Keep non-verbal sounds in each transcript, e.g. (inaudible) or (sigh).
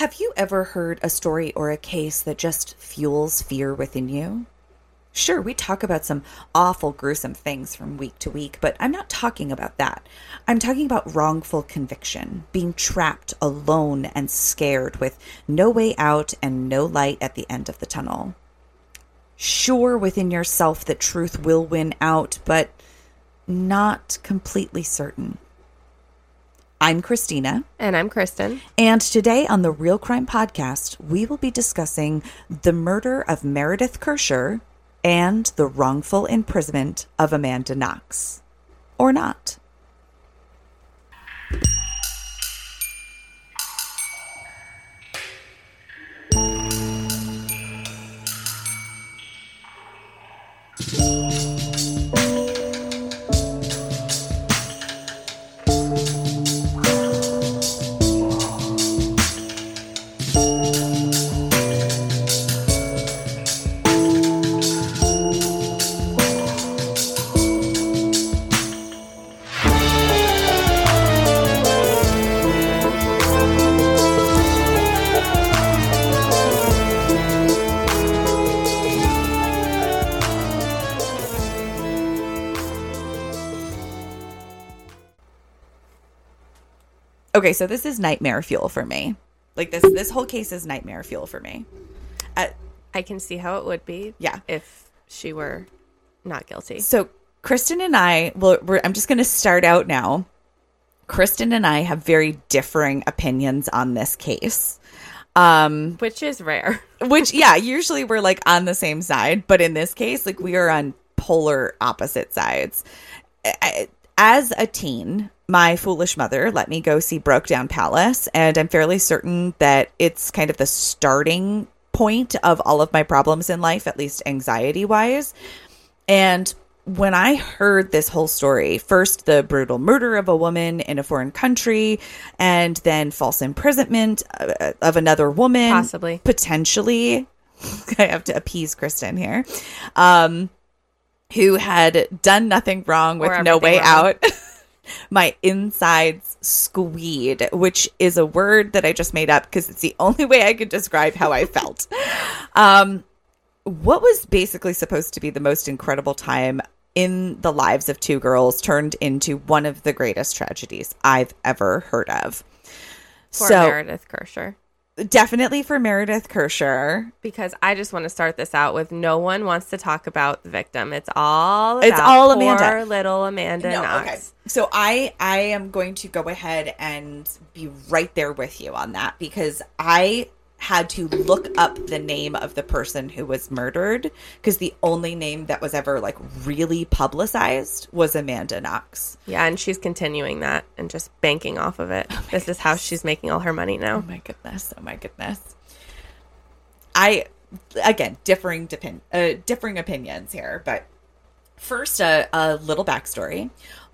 Have you ever heard a story or a case that just fuels fear within you? Sure, we talk about some awful, gruesome things from week to week, but I'm not talking about that. I'm talking about wrongful conviction, being trapped alone and scared with no way out and no light at the end of the tunnel. Sure within yourself that truth will win out, but not completely certain. I'm Christina. And I'm Kristen. And today on the Real Crime Podcast, we will be discussing the murder of Meredith Kercher and the wrongful imprisonment of Amanda Knox. Or not. Okay, so this is nightmare fuel for me. Like this this whole case is nightmare fuel for me. Uh, I can see how it would be. Yeah. If she were not guilty. So Kristen and I, well, we're, I'm just going to start out now. Kristen and I have very differing opinions on this case. Um, Which is rare. (laughs) which, yeah, usually we're like on the same side, but in this case, like we are on polar opposite sides. I, as a teen, my foolish mother let me go see Brokedown Palace, and I'm fairly certain that it's kind of the starting point of all of my problems in life, at least anxiety wise. And when I heard this whole story, first the brutal murder of a woman in a foreign country, and then false imprisonment uh, of another woman, Possibly. potentially. (laughs) I have to appease Kristen here, um, who had done nothing wrong with no way wrong. out. (laughs) My insides squeed, which is a word that I just made up because it's the only way I could describe how I felt. (laughs) Um, what was basically supposed to be the most incredible time in the lives of two girls turned into one of the greatest tragedies I've ever heard of. For so Meredith Kercher. Definitely for Meredith Kercher. Because I just want to start this out with no one wants to talk about the victim. It's all It's all Amanda. little Amanda Knox. So I I am going to go ahead and be right there with you on that because I had to look up the name of the person who was murdered because the only name that was ever like really publicized was Amanda Knox. Yeah, and she's continuing that and just banking off of it. this is how she's making all her money now. Oh my goodness! Oh my goodness! I again differing depend uh, differing opinions here, but first a, a little backstory.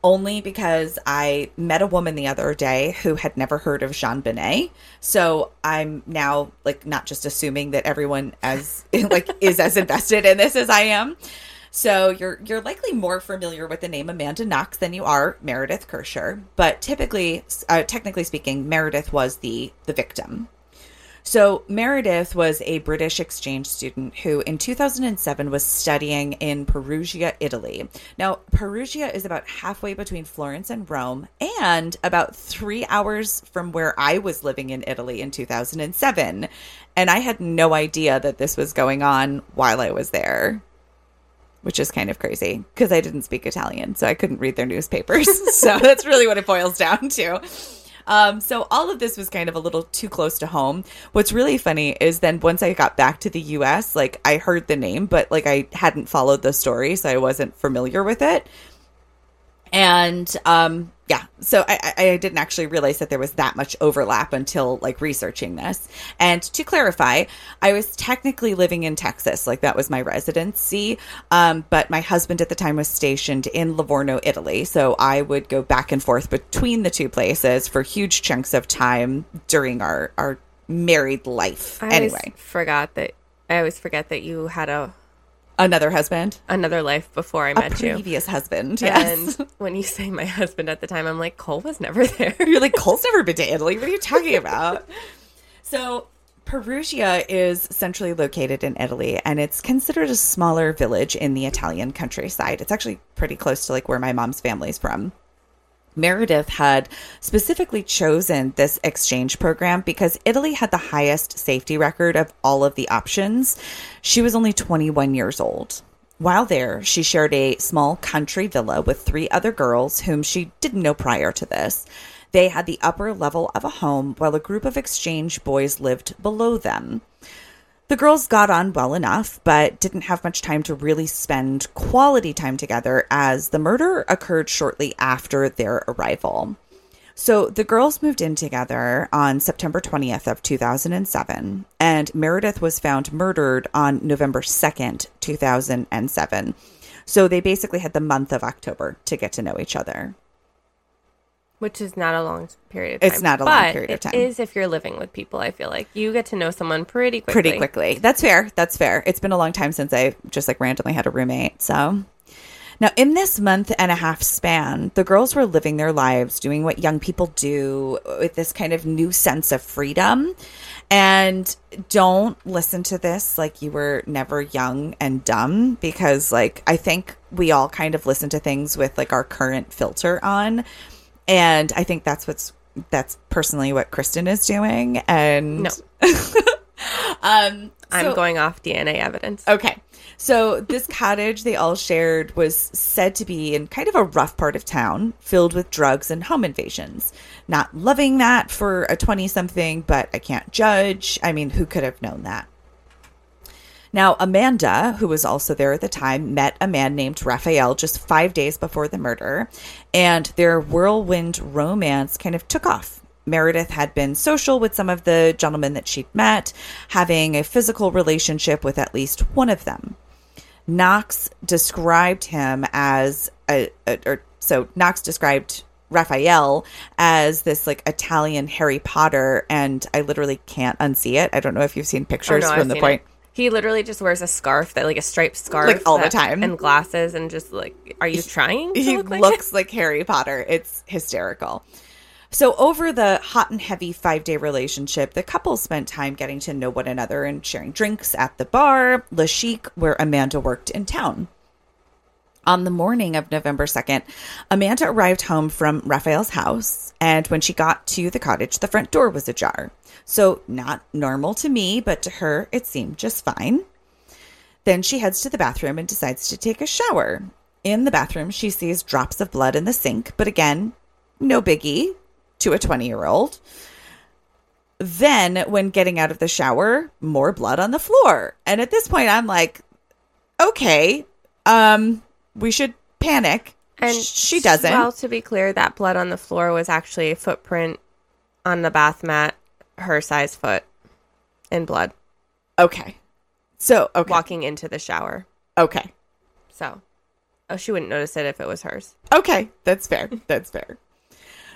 Only because I met a woman the other day who had never heard of JonBenét, so I'm now like not just assuming that everyone as (laughs) like is as invested in this as I am. So you're you're likely more familiar with the name Amanda Knox than you are Meredith Kercher, but typically, uh, technically speaking, Meredith was the the victim. So Meredith was a British exchange student who in 2007 was studying in Perugia, Italy. Now, Perugia is about halfway between Florence and Rome and about 3 hours from where I was living in Italy in 2007, and I had no idea that this was going on while I was there which is kind of crazy because I didn't speak Italian, so I couldn't read their newspapers. (laughs) so that's really what it boils down to. Um, so all of this was kind of a little too close to home. What's really funny is then once I got back to the U.S., like I heard the name, but like I hadn't followed the story, so I wasn't familiar with it. And um, yeah, so I, I didn't actually realize that there was that much overlap until like researching this. And to clarify, I was technically living in Texas, like that was my residency. Um, but my husband at the time was stationed in Livorno, Italy, so I would go back and forth between the two places for huge chunks of time during our our married life. I anyway, forgot that I always forget that you had a another husband, another life before I met you. previous husband. Yes. And (laughs) when you say my husband at the time, I'm like, Cole was never (laughs) there. You're like, Cole's never been to Italy. What are you talking about? (laughs) So, Perugia is centrally located in Italy and it's considered a smaller village in the Italian countryside. It's actually pretty close to like where my mom's family's from. Meredith had specifically chosen this exchange program because Italy had the highest safety record of all of the options. She was only 21 years old. While there, she shared a small country villa with three other girls whom she didn't know prior to this. They had the upper level of a home while a group of exchange boys lived below them. The girls got on well enough, but didn't have much time to really spend quality time together as the murder occurred shortly after their arrival. So the girls moved in together on September 20th of 2007 and Meredith was found murdered on November 2nd, 2007. So they basically had the month of October to get to know each other. Which is not a long period of time. It's not a long but period of time. It is if you're living with people, I feel like. You get to know someone pretty quickly. pretty quickly. That's fair. That's fair. It's been a long time since I just like randomly had a roommate. So now in this month and a half span, the girls were living their lives, doing what young people do uh, with this kind of new sense of freedom. And don't listen to this like you were never young and dumb because like I think we all kind of listen to things with like our current filter on. And I think that's what's that's personally what Kristen is doing. And No. (laughs) um I'm so- going off DNA evidence. Okay. So this cottage they all shared was said to be in kind of a rough part of town, filled with drugs and home invasions. Not loving that for a 20 something, but I can't judge. I mean, who could have known that? Now, Amanda, who was also there at the time, met a man named Raphael just five days before the murder, and their whirlwind romance kind of took off. Meredith had been social with some of the gentlemen that she'd met, having a physical relationship with at least one of them. Knox described him as a, a or so Knox described Raphael as this like Italian Harry Potter, and I literally can't unsee it. I don't know if you've seen Oh, pictures no, from I've the point. it. He literally just wears a scarf that like a striped scarf Like, all the time. and glasses and just like are you trying he look like looks like Harry Potter. It's hysterical. So, over the hot and heavy five day relationship, the couple spent time getting to know one another and sharing drinks at the bar, Le Chic, where Amanda worked in town. On the morning of November 2nd, Amanda arrived home from Raphael's house, and when she got to the cottage, the front door was ajar. So, not normal to me, but to her, it seemed just fine. Then she heads to the bathroom and decides to take a shower. In the bathroom, she sees drops of blood in the sink, but again, no biggie to a 20 year old. Then, when getting out of the shower, more blood on the floor. And at this point, I'm like, okay, um, we should panic. And she doesn't. Well, to be clear, that blood on the floor was actually a footprint on the bath mat, her size foot in blood, okay. So, okay. walking into the shower. Okay. So, oh, she wouldn't notice it if it was hers. Okay, that's fair. That's fair.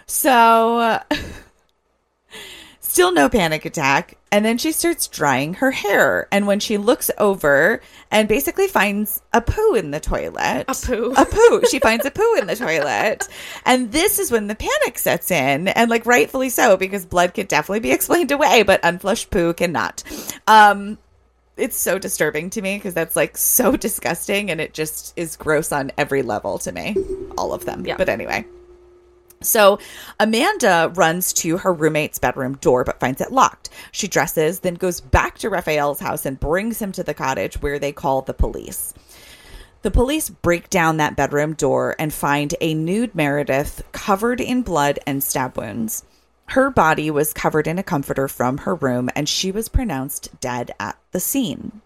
So, still no panic attack. And then she starts drying her hair. And when she looks over and basically finds a poo in the toilet, A poo. a poo, she finds a poo in the toilet. And this is when the panic sets in, and like rightfully so, because blood could definitely be explained away, but unflushed poo cannot. Um, it's so disturbing to me because that's like so disgusting and it just is gross on every level to me. All of them. Yeah. But anyway. So Amanda runs to her roommate's bedroom door but finds it locked. She dresses, then goes back to Raphael's house and brings him to the cottage where they call the police. The police break down that bedroom door and find a nude Meredith covered in blood and stab wounds. Her body was covered in a comforter from her room and she was pronounced dead at the scene.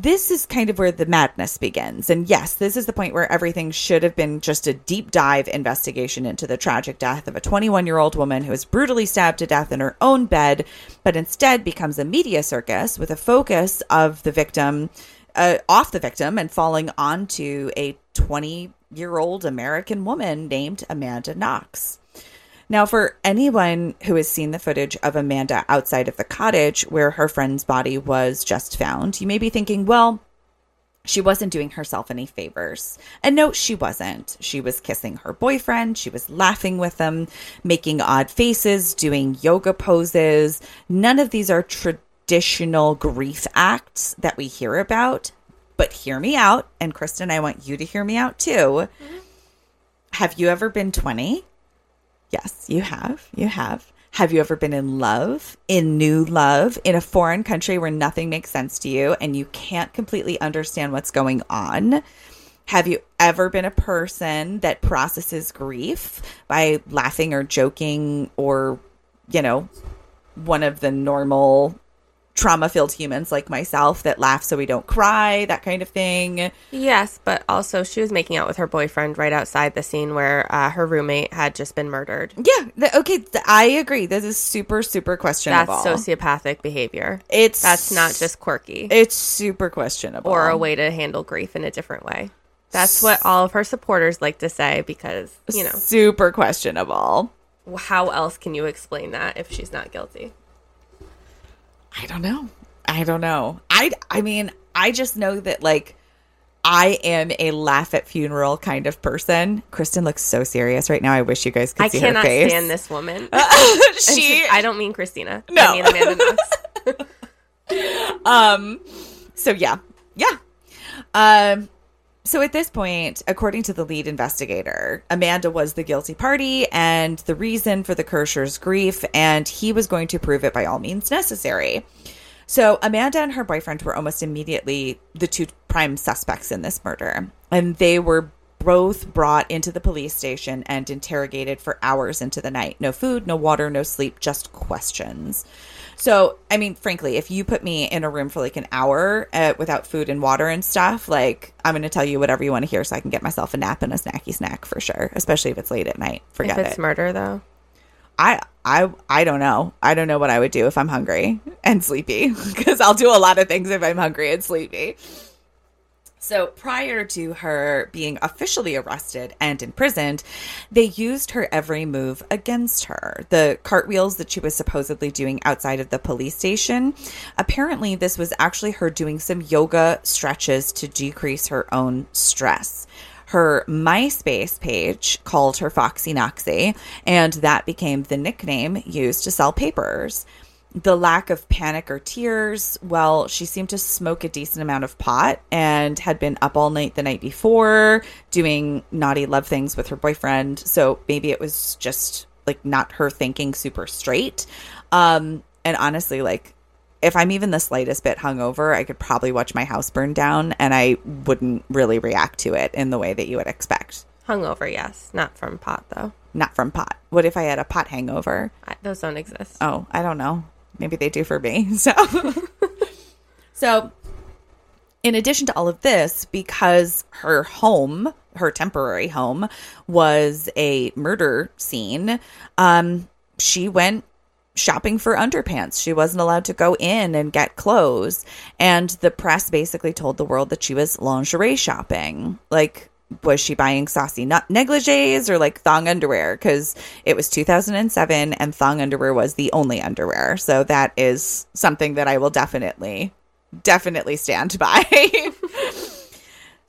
This is kind of where the madness begins. And yes, this is the point where everything should have been just a deep dive investigation into the tragic death of a 21 year old woman who was brutally stabbed to death in her own bed, but instead becomes a media circus with a focus of the victim uh, off the victim and falling onto a 20 year old American woman named Amanda Knox. Now, for anyone who has seen the footage of Amanda outside of the cottage where her friend's body was just found, you may be thinking, well, she wasn't doing herself any favors. And no, she wasn't. She was kissing her boyfriend. She was laughing with him, making odd faces, doing yoga poses. None of these are traditional grief acts that we hear about. But hear me out. And Kristen, I want you to hear me out too. Have you ever been 20? Yes, you have. You have. Have you ever been in love, in new love, in a foreign country where nothing makes sense to you and you can't completely understand what's going on? Have you ever been a person that processes grief by laughing or joking or, you know, one of the normal trauma filled humans like myself that laugh so we don't cry, that kind of thing? Yes, but also she was making out with her boyfriend right outside the scene where uh, her roommate had just been murdered. Yeah, th- okay, th- I agree. This is super, super questionable. That's sociopathic behavior. It's That's not just quirky It's super questionable. or a way to handle grief in a different way. That's what all of her supporters like to say because, you know, super questionable. how else can you explain that if she's not guilty? I don't know. I don't know. I I mean, I just know that like I am a laugh at funeral kind of person. Kristen looks so serious right now. I wish you guys could I see her face. I cannot stand this woman. (laughs) she I don't mean Christina. No. I mean Amanda Knox. (laughs) um so yeah. Yeah. Um so at this point, according to the lead investigator, Amanda was the guilty party and the reason for the Kerchers' grief, and he was going to prove it by all means necessary. So Amanda and her boyfriend were almost immediately the two prime suspects in this murder, and they were both brought into the police station and interrogated for hours into the night. No food, no water, no sleep, just questions. So, I mean, frankly, if you put me in a room for like an hour uh, without food and water and stuff, like I'm going to tell you whatever you want to hear so I can get myself a nap and a snacky snack for sure, especially if it's late at night. Forget if it's it. murder, though. I I I don't know. I don't know what I would do if I'm hungry and sleepy (laughs) because I'll do a lot of things if I'm hungry and sleepy. So prior to her being officially arrested and imprisoned, they used her every move against her. The cartwheels that she was supposedly doing outside of the police station, apparently this was actually her doing some yoga stretches to decrease her own stress her MySpace page called her Foxy Knoxy, and that became the nickname used to sell papers. The lack of panic or tears, well, she seemed to smoke a decent amount of pot and had been up all night the night before doing naughty love things with her boyfriend. So maybe it was just like not her thinking super straight. Um, and honestly, like if I'm even the slightest bit hungover, I could probably watch my house burn down and I wouldn't really react to it in the way that you would expect. Hungover, yes. Not from pot, though. Not from pot. What if I had a pot hangover? I, those don't exist. Oh, I don't know. Maybe they do for me. (laughs) So, (laughs) so in addition to all of this, because her home, her temporary home, was a murder scene, um, she went shopping for underpants. She wasn't allowed to go in and get clothes. And the press basically told the world that she was lingerie shopping. Like, was she buying saucy nut negligees or like thong underwear? Because it was 2007 and thong underwear was the only underwear. So that is something that I will definitely, definitely stand by. (laughs)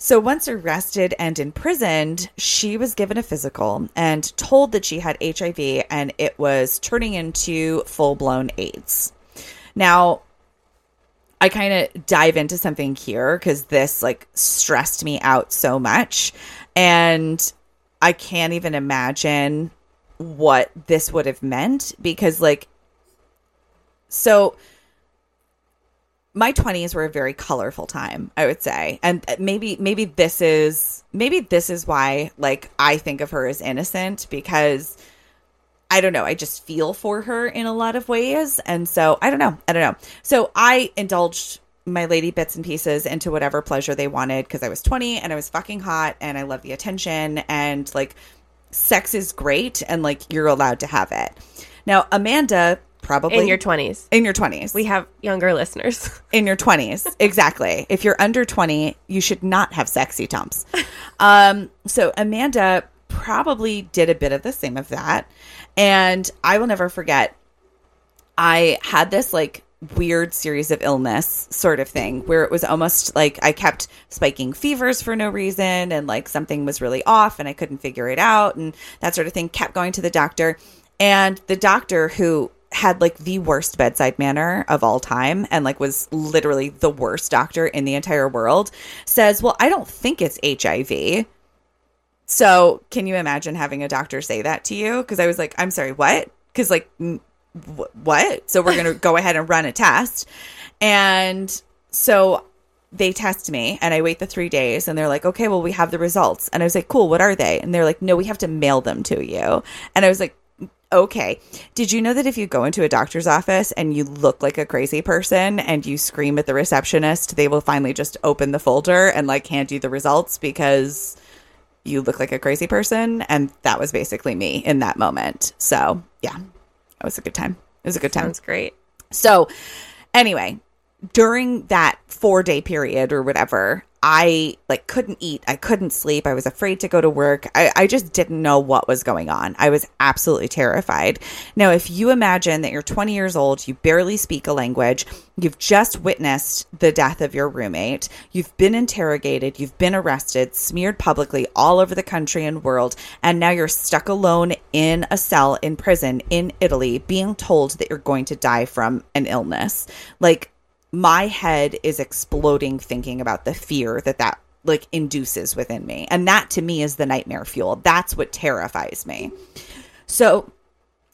So once arrested and imprisoned, she was given a physical and told that she had HIV and it was turning into full blown AIDS. Now, I kind of dive into something here because this like stressed me out so much. And I can't even imagine what this would have meant because, like, so my 20s were a very colorful time i would say and uh, maybe maybe this is maybe this is why like i think of her as innocent because i don't know. I just feel for her in a lot of ways. And so i don't know. I don't know. So i indulged my lady bits and pieces into whatever pleasure they wanted because i was 20 and i was fucking hot and i love the attention and like sex is great and like you're allowed to have it. Now amanda probably In your 20s. in your 20s We have younger listeners. (laughs) in your 20s exactly. If you're under 20 you should not have sexy tumps. (laughs) Um so amanda probably did a bit of the same of that and i will never forget i had this like weird series of illness sort of thing where it was almost like I kept spiking fevers for no reason and like something was really off and I couldn't figure it out and that sort of thing. Kept going to the doctor. And the doctor who had like the worst bedside manner of all time and like was literally the worst doctor in the entire world says, Well, I don't think it's HIV. So, can you imagine having a doctor say that to you? Because I was like, I'm sorry, what? Because, like, what? So, we're going to go ahead and run a test. And so they test me and I wait the three days and they're like, okay, well, we have the results. And I was like, cool, what are they? And they're like, no, we have to mail them to you. And I was like, okay. Did you know that if you go into a doctor's office and you look like a crazy person and you scream at the receptionist, they will finally just open the folder and like hand you the results because you look like a crazy person. And that was basically me in that moment. So, yeah, it was a good time. It was a good time. Sounds great. So, anyway, during that four day period or whatever, I like couldn't eat. I couldn't sleep. I was afraid to go to work. I, I just didn't know what was going on. I was absolutely terrified. Now, if you imagine that you're 20 years old, you barely speak a language, you've just witnessed the death of your roommate, you've been interrogated, you've been arrested, smeared publicly all over the country and world, and now you're stuck alone in a cell in prison in Italy, being told that you're going to die from an illness. Like, my head is exploding thinking about the fear that that like induces within me and that to me is the nightmare fuel that's what terrifies me so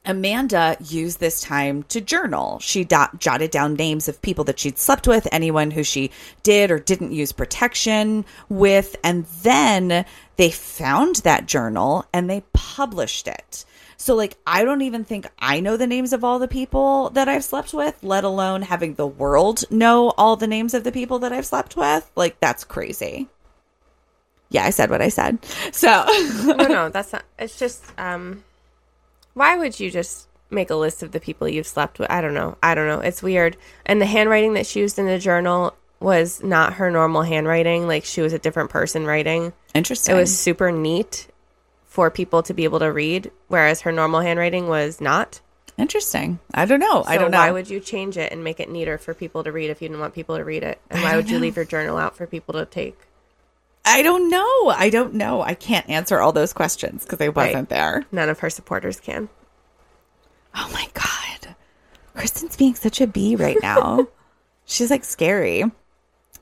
Amanda used this time to journal. She dot, jotted down names of people that she'd slept with, anyone who she did or didn't use protection with, and then they found that journal and they published it. So, like, I don't even think I know the names of all the people that I've slept with, let alone having the world know all the names of the people that I've slept with. Like, that's crazy. Yeah, I said what I said. So, no, no, (laughs) that's not. It's just, um, why would you just make a list of the people you've slept with? I don't know. I don't know. It's weird. And the handwriting that she used in the journal was not her normal handwriting. Like she was a different person writing. interesting. It was super neat for people to be able to read, whereas her normal handwriting was not. interesting. I don't know. I don't know. Why would you change it and make it neater for people to read if you didn't want people to read it? And why would you know. leave your journal out for people to take? I don't know. I don't know. I can't answer all those questions because I wasn't there. None of her supporters can. Oh my God. Kristen's being such a bee right now. (laughs) She's like scary.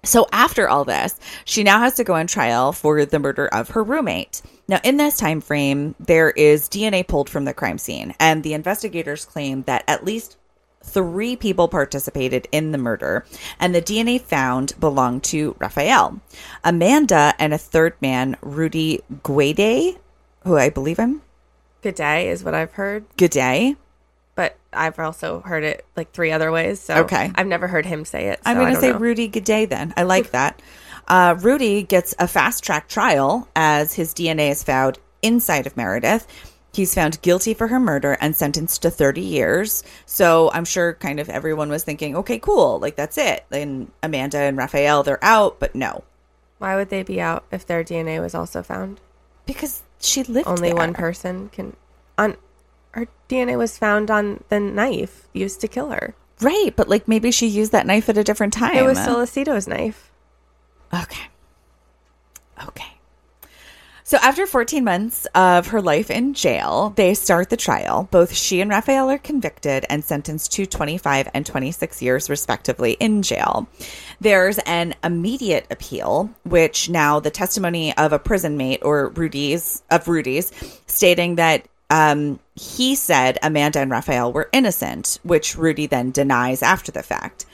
So after all this, she now has to go on trial for the murder of her roommate. Now, in this time frame, there is DNA pulled from the crime scene, and the investigators claim that at least three people participated in the murder, and the DNA found belonged to Raphael, Amanda, and a third man, Rudy Guede, who I believe I'm Good day is what I've heard, Guede. But I've also heard it like three other ways. So Okay. I've never heard him say it. I'm going to say know. Rudy G'day then. I like that. Uh, Rudy gets a fast track trial as his DNA is found inside of Meredith. He's found guilty for her murder and sentenced to 30 years. So I'm sure kind of everyone was thinking, okay, cool. Like that's it. And Amanda and Raphael, they're out, but no, Why would they be out if their DNA was also found? because she lived Only there. one person can. On her DNA was found on the knife used to kill her. Right. But like maybe she used that knife at a different time. It was Sollecito's knife. Okay. Okay. So after 14 months of her life in jail, they start the trial. Both she and Raphael are convicted and sentenced to 25 and 26 years respectively in jail. There's an immediate appeal, which now the testimony of a prison mate or Rudy's of Rudy's stating that um, he said Amanda and Raphael were innocent, which Rudy then denies after the fact.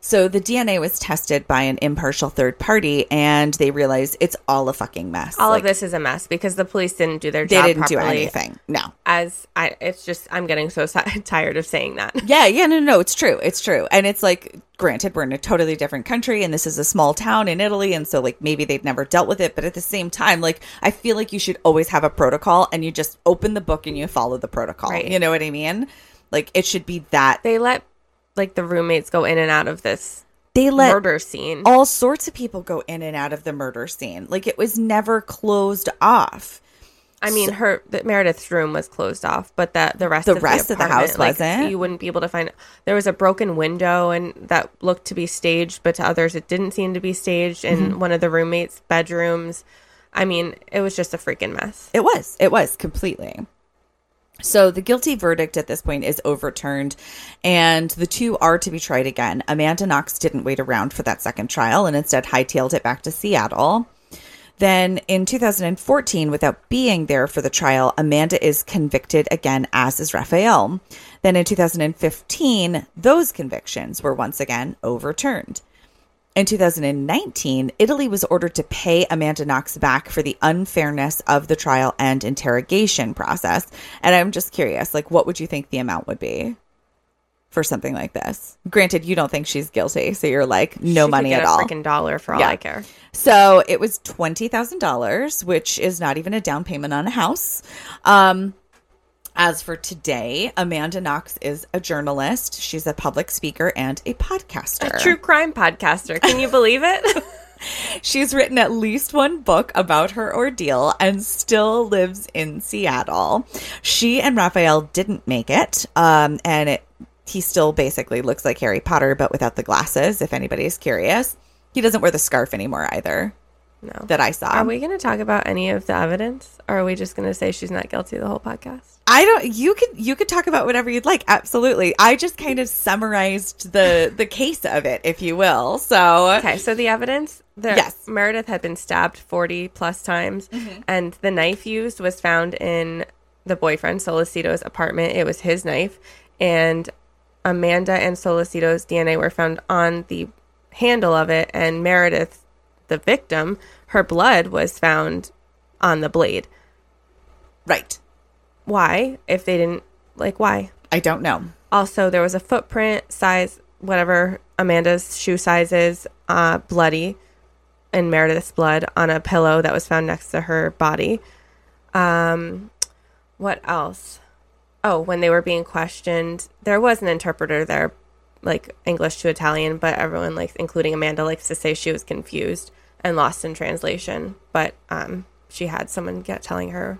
So the DNA was tested by an impartial third party, and they realized it's all a fucking mess. All Like, of this is a mess because the police didn't do their they job They didn't do anything. No. As I, it's just I'm getting so si- (laughs) tired of saying that. (laughs) Yeah, yeah, no, no, it's true. It's true. And it's like, granted, we're in a totally different country and this is a small town in Italy. And so, like, maybe they've never dealt with it. But at the same time, like, I feel like you should always have a protocol and you just open the book and you follow the protocol. Right. You know what I mean? Like, it should be that. They let like the roommates go in and out of this They let murder scene. all sorts of people go in and out of the murder scene. Like, it was never closed off. I mean, her the, Meredith's room was closed off, but that the rest The of rest the of the house like, wasn't? You wouldn't be able to find. There was a broken window, and that looked to be staged, but to others it didn't seem to be staged. In Mm-hmm. one of the roommates' bedrooms, I mean, it was just a freaking mess. It was. It was completely. So the guilty verdict at this point is overturned, and the two are to be tried again. Amanda Knox didn't wait around for that second trial and instead hightailed it back to Seattle. Then in 2014, without being there for the trial, Amanda is convicted again, as is Raphael. Then in 2015, those convictions were once again overturned. In 2019, Italy was ordered to pay Amanda Knox back for the unfairness of the trial and interrogation process. And I'm just curious, like, what would you think the amount would be for something like this? Granted, you don't think she's guilty, so you're like, no She could money get at a all. Freaking dollar for all Yeah. I care. So it was twenty thousand dollars, which is not even a down payment on a house. Um, as for today, Amanda Knox is a journalist. She's a public speaker and a podcaster. A true crime podcaster. Can you believe it? (laughs) (laughs) She's written at least one book about her ordeal and still lives in Seattle. She and Raphael didn't make it, um, and it, he still basically looks like Harry Potter, but without the glasses. If anybody's curious, he doesn't wear the scarf anymore either. no. That I saw. Are we going to talk about any of the evidence, or are we just going to say she's not guilty the whole podcast? I don't. You could you could talk about whatever you'd like. Absolutely. I just kind of summarized the the case of it, if you will. So Okay, so the evidence, the, Yes. Meredith had been stabbed 40 plus times, mm-hmm. and the knife used was found in the boyfriend Sollecito's apartment. It was his knife, and Amanda and Sollecito's DNA were found on the handle of it, and Meredith, the victim, her blood was found on the blade. right. Why? If they didn't, like, why? I don't know. Also, there was a footprint size, whatever Amanda's shoe size is, uh, bloody, and Meredith's blood on a pillow that was found next to her body. Um, what else? Oh, when they were being questioned, there was an interpreter there, like English to Italian, but everyone, like including Amanda, likes to say she was confused and lost in translation. But um, she had someone get telling her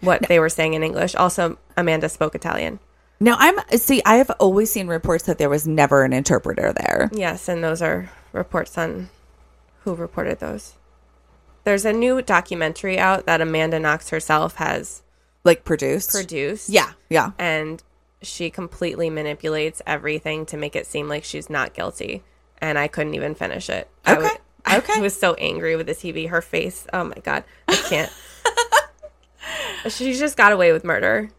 what they were saying in English. Also, Amanda spoke Italian. Now I'm see. I have always seen reports that there was never an interpreter there. Yes, and those are reports on who reported those. There's a new documentary out that Amanda Knox herself has Like produced. produced. yeah. Yeah. And she completely manipulates everything to make it seem like she's not guilty. And I couldn't even finish it. I Okay. (laughs) I was so angry with the TV. Her face. Oh my God. I can't. (laughs) she just got away with murder.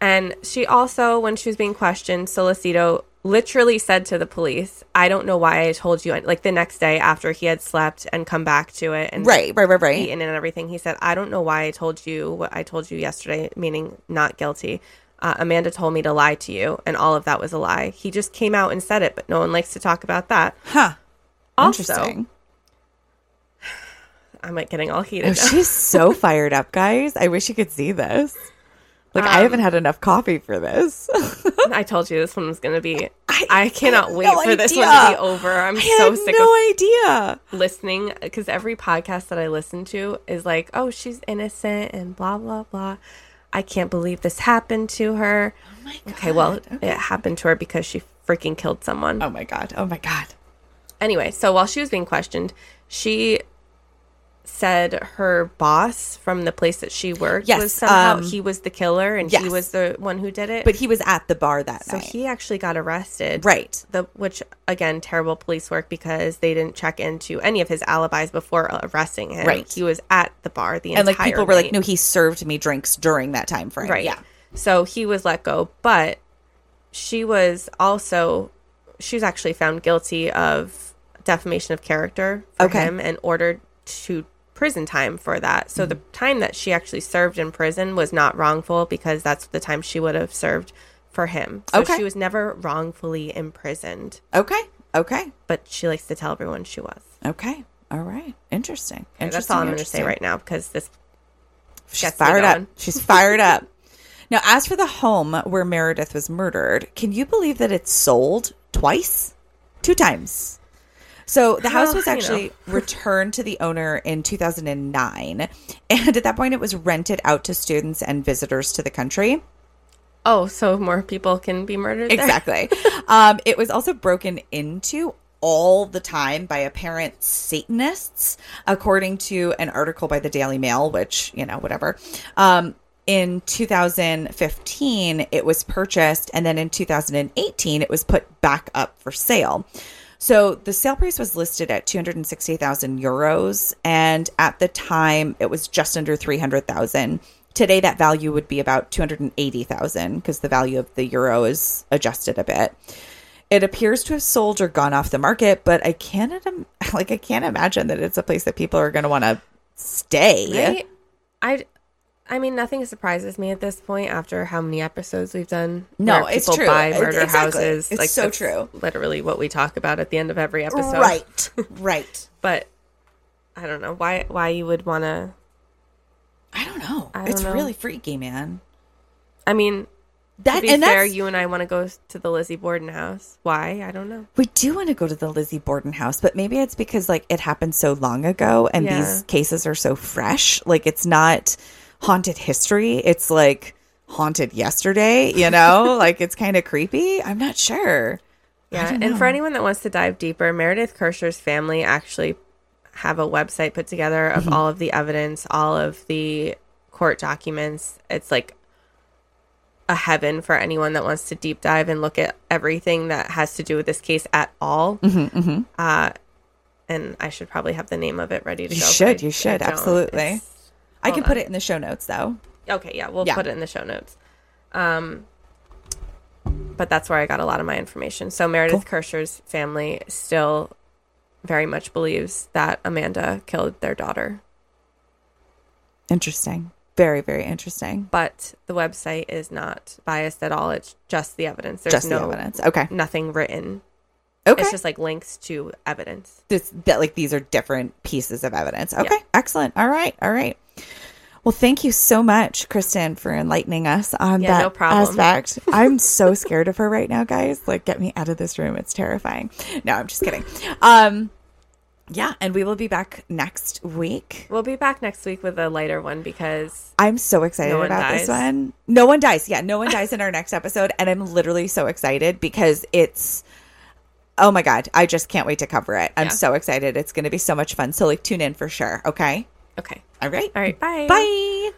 And she also, when she was being questioned, Sollecito literally said to the police, I don't know why I told you. Like the next day after he had slept and come back to it and Right. Right. Right. Right. eaten and everything, he said, I don't know why I told you what I told you yesterday, meaning not guilty. Uh, Amanda told me to lie to you, and all of that was a lie. He just came out and said it, but no one likes to talk about that. Huh. Also, Interesting. I'm like getting all heated. Oh, she's so (laughs) fired up, guys. I wish you could see this. Like I Um, haven't had enough coffee for this. (laughs) I told you this one was going to be. I I, cannot had wait no for this one to be over. I'm I so sick no idea. listening because every podcast that I listen to is like, oh, she's innocent and blah, blah, blah. I can't believe this happened to her. Oh my god. Okay, well, it happened to her because she freaking killed someone. Oh my god. Oh my god. Anyway, so while she was being questioned, she said her boss from the place that she worked Yes, was somehow um, he was the killer and he was the one who did it. But he was at the bar that so night. So he actually got arrested. right. The which again terrible police work because they didn't check into any of his alibis before arresting him. Right. He was at the bar the entire And like entire people were like, no, he served me drinks during that time frame. Right. Yeah. So he was let go, but she was also she was actually found guilty of defamation of character for Okay. him and ordered to prison time for that. So the Mm-hmm. time that she actually served in prison was not wrongful because that's the time she would have served for him. So Okay. she was never wrongfully imprisoned, Okay. Okay. but she likes to tell everyone she was. Okay. All right. Interesting. Okay, that's all I'm going to say right now because this She's fired up. She's fired up. Now, as for the home where Meredith was murdered, can you believe that it's sold twice? Two times. So the house Well, was you know. actually (laughs) returned to the owner in 2009. And at that point, it was rented out to students and visitors to the country. Oh, so more people can be murdered. there? Exactly. (laughs) um, it was also broken into all the time by apparent Satanists, according to an article by the Daily Mail, which, you know, whatever. Um, in 2015, it was purchased, and then in 2018, it was put back up for sale. So the sale price was listed at 260,000 euros, and at the time, it was just under 300,000. Today, that value would be about 280,000 because the value of the euro is adjusted a bit. It appears to have sold or gone off the market, but I can't im- (laughs) like I can't imagine that it's a place that people are going to want to stay. Right? I, I mean, nothing surprises me at this point after how many episodes we've done. No, it's true. Buy murder exactly. houses. It's so that's true. Literally, what we talk about at the end of every episode. Right. (laughs) right. But I don't know why. Why you would want to? I don't know. I don't it's know. really freaky, man. I mean, That to be and fair, you and I want to go to the Lizzie Borden house. Why? I don't know. we do want to go to the Lizzie Borden house, but maybe it's because like it happened so long ago and Yeah. these cases are so fresh. Like it's not haunted history. It's like haunted yesterday, you know? (laughs) like it's kind of creepy. I'm not sure. Yeah, and for anyone that wants to dive deeper, Meredith Kercher's family actually have a website put together of Mm-hmm. all of the evidence, all of the court documents. It's like a heaven for anyone that wants to deep dive and look at everything that has to do with this case at all. Mm-hmm, Uh, and I should probably have the name of it ready to You go. should, I- you should, absolutely. It's- I can Hold put it in the show notes though. Okay, yeah, we'll Yeah. put it in the show notes. Um, but that's where I got a lot of my information. So Meredith Kercher's family still very much believes that Amanda killed their daughter, Interesting. Very, very interesting. but the website is not biased at all. It's just the evidence. There's Just no the evidence. Okay. nothing written. Okay. It's just like links to evidence. this that like these are different pieces of evidence. Okay, Yeah. excellent. All right, all right. Well, thank you so much, Kristen, for enlightening us on Yeah, that no problem. aspect. (laughs) I'm so scared of her right now, guys. Like, get me out of this room. It's terrifying. No, I'm just kidding. Um, yeah, and we will be back next week. We'll be back next week with a lighter one because I'm so excited No about this one. No one dies. Yeah, no one dies in our next episode, and I'm literally so excited because it's. Oh my god! I just can't wait to cover it. I'm Yeah. so excited. It's going to be so much fun. So like, tune in for sure. Okay. Okay. All right. All right. Bye. Bye.